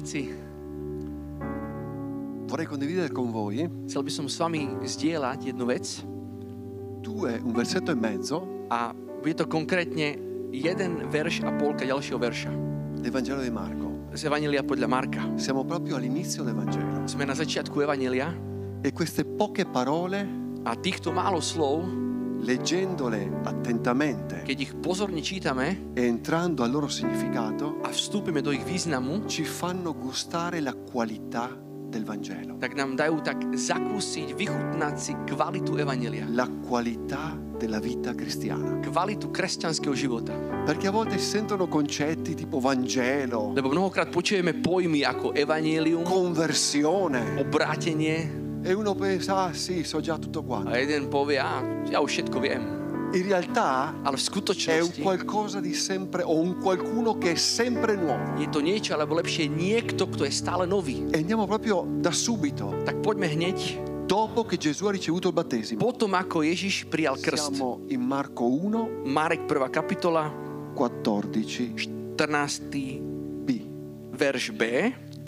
Všetci. Vorrei condividere con voi Chcel by som s vami zdieľať jednu vec due, un versetto e mezzo a bude to konkrétne jeden verš a polka ďalšieho verša del Vangelo di Marco. z Evanelia podľa Marka. Siamo proprio all'inizio del Vangelo Sme na začiatku Evanelia e queste poche parole, a týchto málo slov, leggendole attentamente keď ich pozorne čítame e entrando al loro significato, a vstúpime do ich významu, ci fanno gustare la qualità del Vangelo, tak nám dajú tak zakúsiť, vychutnať si kvalitu Evanelia. la qualità della vita cristiana. Kvalitu kresťanského života. Perché a volte si sentono concetti tipo Vangelo, Lebo mnohokrát počujeme pojmy ako Evangelium, conversione obrátenie e uno pensa, ah sì, so già tutto quanto. a jeden povie, a ja už všetko viem. In realtà Ale v è un qualcosa di sempre, o un qualcuno che è sempre nuovo. je to niečo, alebo lepšie niekto, kto je stále nový. E andiamo proprio da subito, Tak poďme hneď dopo che Gesù ha ricevuto il battesimo. potom, ako Ježiš prijal krst. Siamo in Marco 1, Marek 1. kapitola, 14b. 14. verš B.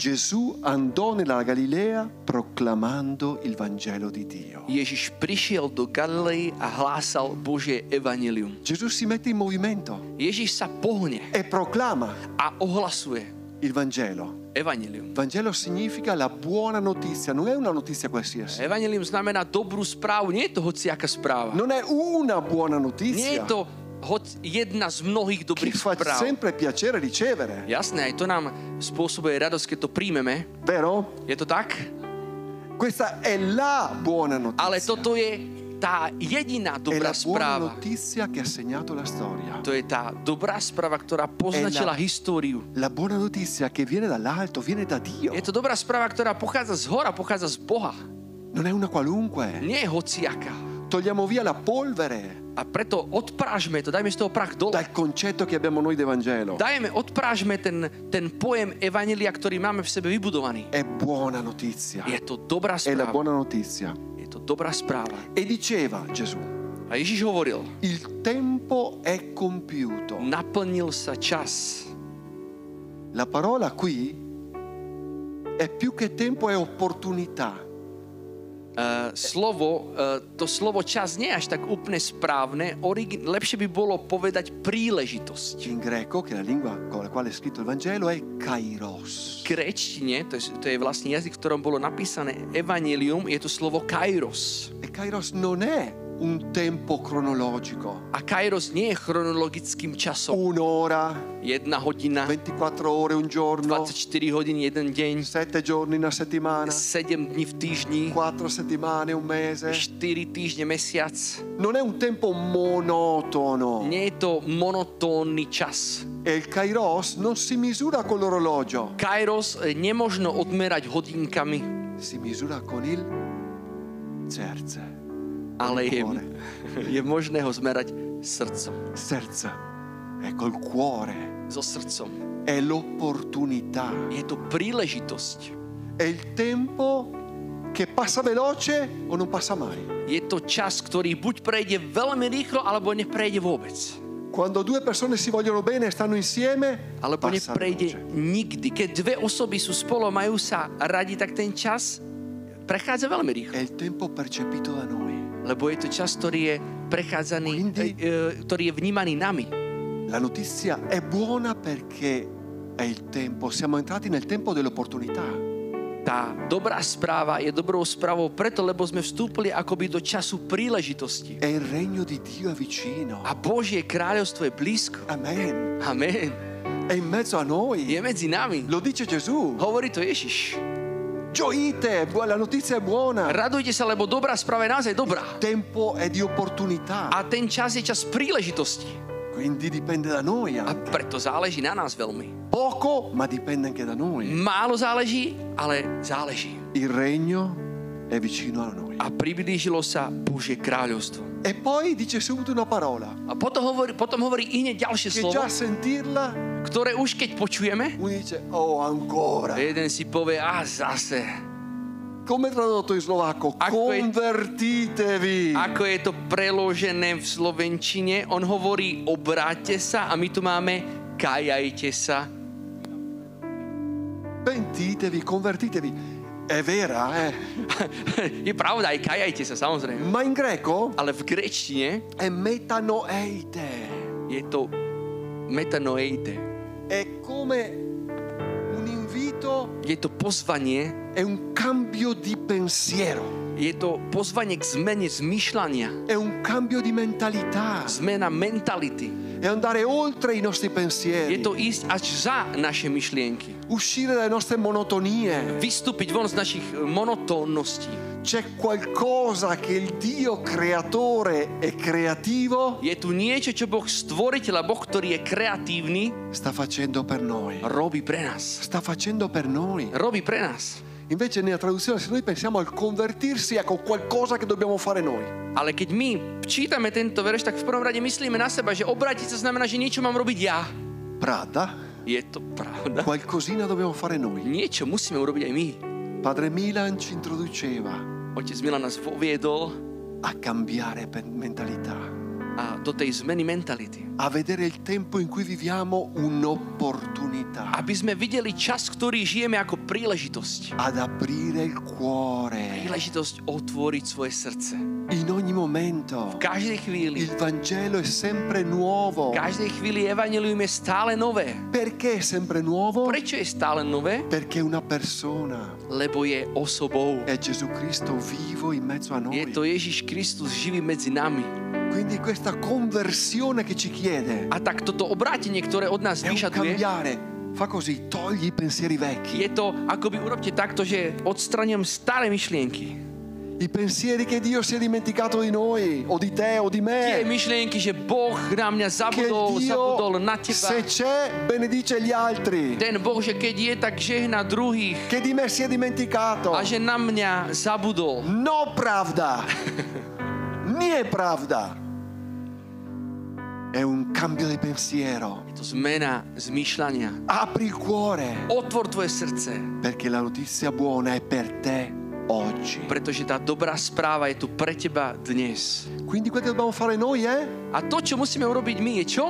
Gesù andò nella Galilea proclamando il Vangelo di Dio. Ježiš prišiel do Galilei a hlásal Božie evanilium. Gesù si mette in movimento Ježiš sa pohne e proclama a ohlasuje il Vangelo. evanilium. Vangelo significa la buona notizia, non è una notizia qualsiasi. Evanilium znamená dobrú správu. Nie je to hociaká správa. Non è una buona Nie notizia je to hoc jedna z mnohých dobrých fa správ. sempre piacere ricevere, Jasné, aj to nám spôsobuje radosť, keď to príjmeme. vero? Je to tak? Questa è la buona notizia. Ale toto je tá è jediná dobrá la buona správa. notizia che ha segnato la storia. To je tá dobrá správa, ktorá poznačila È la- históriu. La buona notizia che viene dall'alto, viene da Dio. Je to dobrá správa, ktorá pochádza z hora, pochádza z Boha. Non è una qualunque. Nie je hociaká. Togliamo via la polvere A preto odprážme to, dajme z toho prach dole. dal concetto che abbiamo noi del Vangelo. Dajme, odprážme ten, ten pojem Evanelia, ktorý máme v sebe vybudovaný. È buona notizia. Je to dobrá È la správa. buona notizia. Je to dobrá správa. E diceva Gesù, A Ježiš hovoril, il tempo è compiuto. naplnil sa čas. La parola qui è più che tempo, è opportunità. Uh, slovo, uh, to slovo čas nie je až tak úplne správne. Origi- lepšie by bolo povedať príležitosť. In greco, che è la lingua con la quale è scritto il Vangelo, è kairos. V gréčtine, to je, to je vlastne jazyk, v ktorom bolo napísané evanelium, je to slovo kairos. E kairos non è un tempo cronologico. A kairos nie je chronologickým časom. Un'ora, Jedna hodina, 24 ore, un giorno, 24 hodín, jeden deň, 7 giorni, una settimana, 7 dní v týždni, 4 settimane, un mese. 4 týždne, mesiac. Non è un tempo monotono. Nie je to monotónny čas. E il kairos non si misura con l'orologio, Kairos eh, nemožno odmerať hodinkami, si misura con il zerze. Ale je, je možné ho zmerať srdcom. Serza è col cuore, So srdcom. è l'opportunità, Je to príležitosť. è il tempo che passa veloce o non passa mai. Je to čas, ktorý buď prejde veľmi rýchlo, alebo neprejde vôbec. Quando due persone si vogliono bene e stanno insieme, Alebo neprejde veloce. nikdy. Keď dve osoby sú spolu, majú sa radi, tak ten čas prechádza veľmi rýchlo. È il tempo percepito da noi. Lebo je to čas, ktorý je prechádzaný, Quindi- e, e, ktorý je vnímaný nami. La notizia è buona perché è il tempo, siamo entrati nel tempo dell'opportunità. Tá dobrá správa je dobrou správou preto, lebo sme vstúpili akoby do času príležitosti. E il regno di Dio è vicino. A Božie kráľovstvo je blízko. Amen. Amen. È in mezzo a noi. Je medzi nami. Lo dice Gesù. Hovorí to Ježiš. Gioite, la notizia è buona. Radujte sa, lebo dobrá správa je naozaj dobrá. Il tempo è di opportunità. A ten čas je čas príležitosti. Quindi dipende da noi A anche. preto záleží na nás veľmi. Poco, ma dipende anche da noi. Málo záleží, ale záleží. Il regno è vicino a noi. A priblížilo sa Božie kráľovstvo. E poi dice subito una parola A potom hovorí, potom hovorí iné ďalšie che slovo, già a sentirla ktoré už keď počujeme, uno dice oh ancora. jeden si povie, a zase. Come tradotto in slovacco? Acque- Convertitevi. Ako je to preložené v slovenčine, on hovorí obráťte sa a my tu máme kajajte sa. pentitevi, convertitevi. È vera, eh? Je pravda, aj kajajte sa, samozrejme. Ma in greco Ale v grečtine è metanoeite. je to metanoeite. È come un invito, Je to pozvanie, è un cambio di pensiero, je to pozvanie k zmene zmýšľania, è un cambio di mentalità, zmena mentality. è andare oltre i nostri Je pensieri, to ísť až za naše myšlienky. uscire dalle nostre monotonie. Vystúpiť von z našich monotónností. C'è qualcosa che il Dio creatore e creativo Je tu niečo, čo Boh stvoriteľ a Boh, ktorý je kreatívny, sta facendo per noi. robí pre nás. Sta facendo per noi. Robí pre nás. Invece nella traduzione, se noi pensiamo al convertirsi, ecco qualcosa che dobbiamo fare noi. Ale keď my čítame tento verš, tak v prvom rade myslíme na seba, že obrátiť sa znamená, že niečo mám robiť ja. Pravda? Je to pravda. Qualcosina dobbiamo fare noi. Niečo musíme urobiť aj my. Padre Milan ci introduceva Otec Milan nás poviedol a cambiare mentalità, a do tej zmeny mentality. a vedere il tempo in cui viviamo un'opportunità, Aby sme videli čas, ktorý žijeme ako príležitosť. ad aprire il cuore Príležitosť otvoriť svoje srdce. In ogni V momento. každej chvíli. Il Vangelo è sempre nuovo. V každej chvíli evanelium je stále nové. Perché è sempre nuovo? Prečo je stále nové? Perché una persona Lebo je osobou. è Gesù Cristo vivo in mezzo a Je noi. to Ježiš Kristus živý medzi nami. Quindi questa conversione che ci chiede A tak toto obrátenie, ktoré od nás è vyžaduje, cambiare. Fa così, togli i pensieri vecchi, je to, akoby urobte takto, že odstraním staré myšlienky. I pensieri che Dio si è dimenticato di noi, o di te, o di Tie me. že Boh na mňa Che zabudol, zabudol Dio, na teba. se c'è, benedice gli altri. Ten Boh, že keď je, tak žehna druhých. Che di me si è dimenticato. A že na mňa zabudol. No pravda. Nie pravda. È un cambio di pensiero. Je to zmena zmýšľania. Apri il cuore Otvor tvoje srdce, perché la notizia buona è per te oggi. pretože tá dobrá správa je tu pre teba dnes. Quindi quello che dobbiamo fare noi è A to, čo musíme urobiť my, je čo?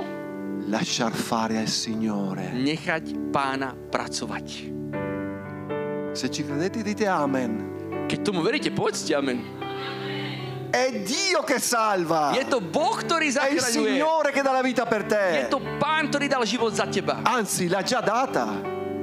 lasciar fare al Signore. Nechať pána pracovať. Se ci credete dite amen. Keď tomu veríte, povedzte amen. È Dio che salva. Je to Boh, ktorý È il zachraňuje. Signore che dà la vita per Je te. to pán, ktorý dal život za teba. Anzi, l'ha già data.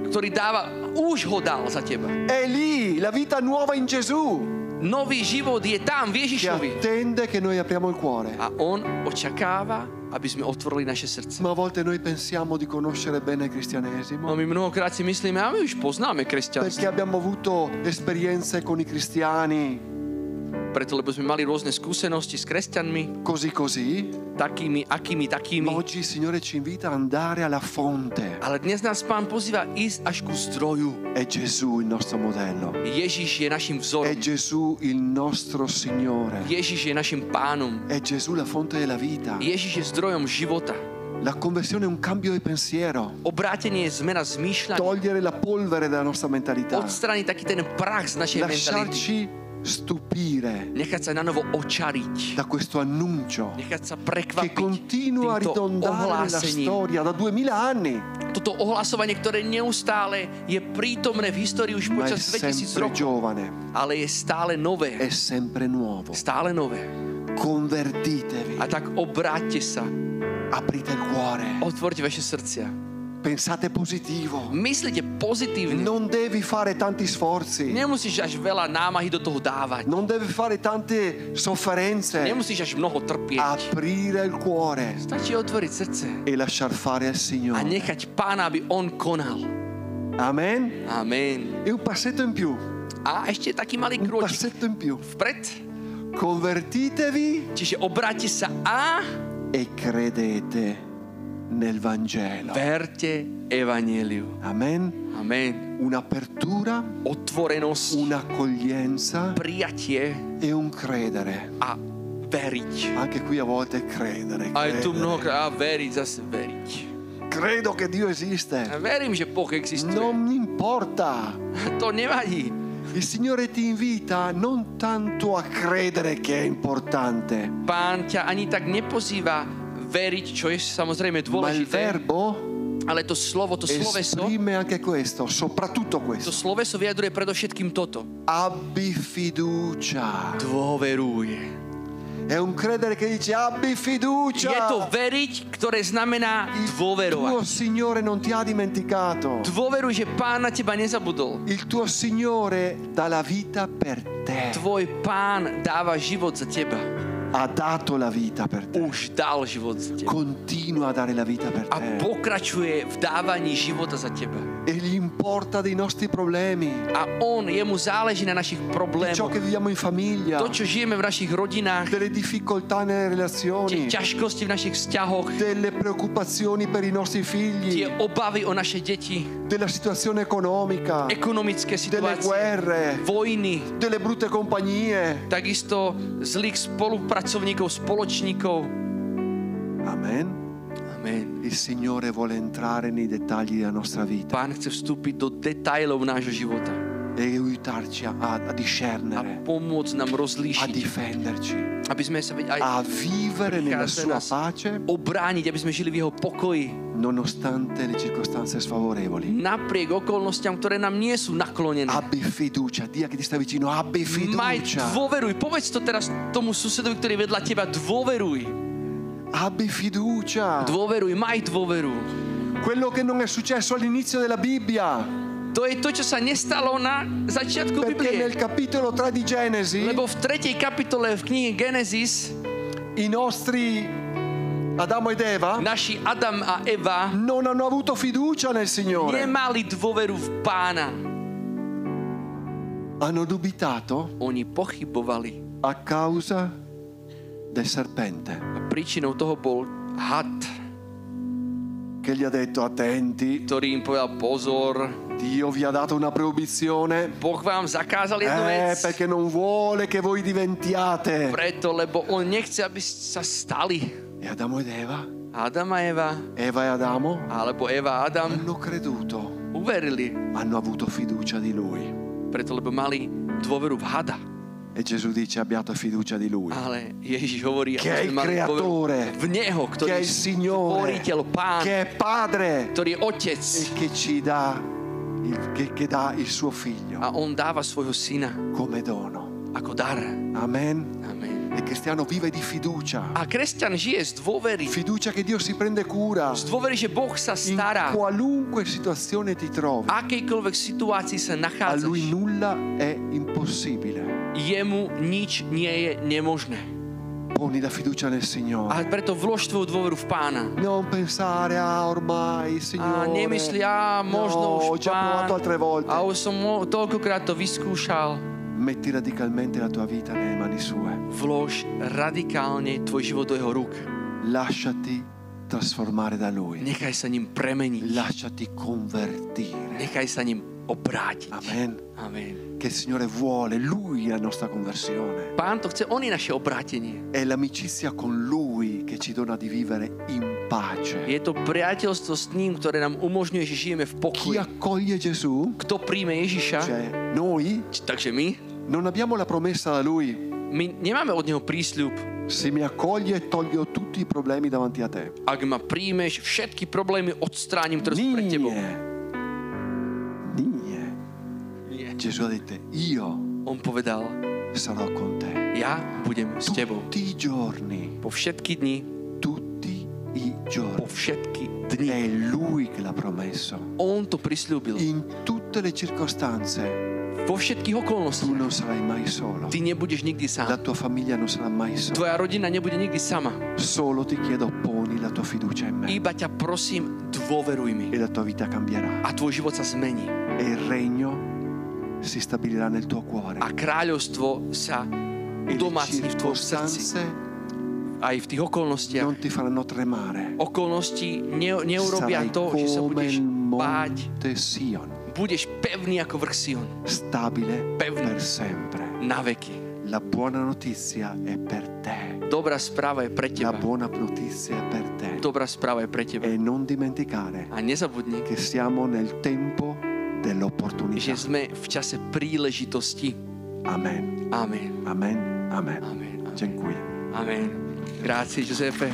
Ktorý dáva, už ho dal za teba. È lì la vita nuova in Gesù Nový život je tam, v Ježišovi. attende che noi apriamo il cuore. A on očakáva, aby sme otvorili naše srdce. Ma a volte noi pensiamo di conoscere bene il No cristianesimo my mnohokrát si myslíme, a my už poznáme perché kresťanstvo. abbiamo avuto esperienze con i cristiani Preto, lebo sme mali rôzne skúsenosti s kresťanmi, così così. takými, akými, Ma takými. oggi il Signore ci invita ad andare alla fonte. Ale dnes nás pán pozýva ísť až ku zdroju. È Gesù il nostro modello. Ježiš je našim È vzorom. Gesù il nostro Signore. Ježiš je našim pánom. È Gesù la fonte della vita. Ježiš je zdrojom života. La conversione è un cambio di pensiero. Obrátenie je zmena zmýšľania. Togliere la polvere dalla nostra mentalità. Odstrániť taký ten prach z našej mentality. Lasciarci stupire Očariť. da questo annuncio che continua a ritondare ohlásením. storia da duemila anni, Toto ohlasovanie, ktoré neustále je prítomné v histórii už ma è počas 2000 sempre rokov, giovane, ale je stále nové. è sempre nuovo. Stále nové. Convertitevi, A tak obráťte sa, aprite il cuore, otvorte vaše srdcia. Pensate positivo. Myslite pozitívne. Non devi fare tanti sforzi, Nemusíš až veľa námahy do toho dávať. non devi fare tante sofferenze. Nemusíš až mnoho trpieť. Aprire il cuore Stačí otvoriť srdce e lasciar fare al a Signore. nechať pána, aby on konal. Amen. Amen. E un passetto in più, A ešte taký malý un krôčik passetto in più. vpred. Convertitevi Čiže obráťte sa a e credete nel Vangelo. verte evanieliu. Amen. Amen. Un'apertura, Otvorenosť, un'accoglienza prijatie e un credere. a veriť. Anche qui a volte credere. Aj tu mnohokrát a veriť, zase veriť. Credo che Dio A esiste. verím, že Boh existuje. Non mi importa. To nevadí. Il Signore ti invita non tanto a credere che è importante, Pán ťa ani tak nepozýva veriť, čo je samozrejme ma il dôležité, verbo Ale to slovo, to sloveso, anche questo, soprattutto to sloveso vyjadruje predovšetkým toto. Abbi fiducia. Dôveruj. È un credere che dice abbi Je fiducia. to veriť, ktoré znamená Il dôverovať. tuo Signore non ti ha dimenticato. Dôveruj, že Pán na teba nezabudol. Il tuo Signore dà la vita per te. Tvoj Pán dáva život za teba. Ha dato la vita per te. Už dal život za teba. Continua a dare la vita per A te. pokračuje v dávaní života za teba. E gli importa dei nostri problemi, A On, jemu záleží na našich di ciò problémoch. che viviamo in famiglia, To, čo žijeme v našich rodinách, delle difficoltà nelle tie relazioni, ťažkosti v našich vzťahoch, delle preoccupazioni per i nostri tie figli, obavy o naše deti, della situazione economica, delle guerre, vojny, delle brutte compagnie. takisto zlých spolupracovníkov, spoločníkov. Amen. Amen. Il Signore vuole entrare nei dettagli della nostra vita Pán chce vstúpiť do detajlov nášho života e aiutarci a, a a discernere, pomôcť nám a rozlíšiť, difenderci, aby sme sa aj a vivere nella sua pace obrániť, aby sme žili v jeho pokoji, nonostante le circostanze sfavorevoli. napriek okolnostiam, ktoré nám nie sú naklonené. Abbi fiducia, dia che ti sta vicino, abbi Maj fiducia, dôveruj, povedz to teraz tomu susedovi, ktorý je vedľa teba, dôveruj, abbi fiducia. dôveruj, maj dôveru. Quello che non è successo all'inizio della Bibbia, To je to, čo sa nestalo na začiatku perché nel Biblie. capitolo 3 di Genesi Lebo v tretej kapitole v knihe Genesis i nostri Adamo. Ed Eva? Naši Adam a Eva. Non hanno avuto fiducia nel Signore, nemali dôveru v pána. hanno dubitato Oni pochybovali. a causa del serpente. A príčinou toho bol had, che gli ha detto attenti, ktorý im povedal pozor, Dio vi ha dato una proibizione. Boh vám zakázal jednu eh, vec, perché non vuole che voi diventiate. preto, lebo on nechce, aby sa stali. E Adamo ed Eva, Adam a Eva, Eva e Adamo alebo Eva a Adam hanno creduto, uverili, hanno avuto fiducia di Lui. preto, lebo mali dôveru v hada. E Gesù dice abbiate fiducia di Lui, Ale Ježiš hovorí, che è il creatore, v Neho, che ktorý è je il Signore, stvoriteľ, Pán, che è Padre ktorý je Otec. e che ci dà il, che, che dà il suo figlio A On dáva svojho syna come dono. ako dar. Amen. Il cristiano vive di fiducia, A kresťan žije z dôvery. fiducia che Dio si prende cura Z dôvery, že Boh sa in stará. qualunque situazione ti trovi. Akejkoľvek situácii sa A Lui nachádzaš, nulla è impossibile. jemu nič nie je nemožné. Poni la fiducia nel Signore. A preto vlož tvoju dôveru v Pána. Non pensare, ah ormai, A Signore. nemyslí, a možno no, ho už già Pán, provato altre volte. a už som toľkokrát to vyskúšal. Metti radicalmente la tua vita nelle mani sue. Vlož radikálne tvoj život do jeho rúk. Lasciati trasformare da Lui. Nechaj sa ním premeniť. Lasciati convertire. Nechaj sa ním obrátiť. Amen. Amen. Che il Signore vuole, Lui è la nostra conversione. Pán to chce, on je naše obrátenie. È l'amicizia con Lui che ci dona di vivere in pace. Je to priateľstvo s ním, ktoré nám umožňuje, že žijeme v Chi pokoji. accoglie Gesù, Kto príjme Ježiša, cioè noi, takže my, non abbiamo la promessa da Lui. my nemáme od neho prísľub. Se mi accoglie, toglio tutti i problemi davanti a te. Ak ma príjmeš, všetky problémy odstránim, ktoré sú pred tebou. Nie. Nie. Gesù ha detto, io On povedal, sarò con te. ja budem s tebou. Tutti i giorni, Po všetky dni, giorni. È. Lui che l'ha promesso. On to prislúbil. In tutte le circostanze Vo všetkých tu okolnostiach. non sarai mai solo. Ty nebudeš nikdy La sám. tua famiglia non sarà mai sola. Tvoja rodina nebude nikdy sama. Solo ti chiedo, poni la tua fiducia in me Iba ťa prosím, dôveruj mi. e la tua vita cambierà. A tvoj život sa zmení. E il regno si stabilirà nel tuo cuore. A kráľovstvo sa le udomácni v tvojom srdci. Aj v tých okolnostiach. non ti faranno tremare. Okolnosti ne, neurobia Sarai to, že sa budeš báť. Sion, Budeš pevný ako vrch Sion. stabile Pevný. per sempre. Na veky. La buona notizia è per te. Dobrá správa je pre La teba. buona notizia è per te. Dobrá správa je pre teba. E non dimenticare A nezabudni, che siamo nel tempo dell'opportunità. že sme v čase príležitosti. Amen. Amen. Amen. Amen. Amen. Amen. Dziękuję. Amen. Grazie Giuseppe.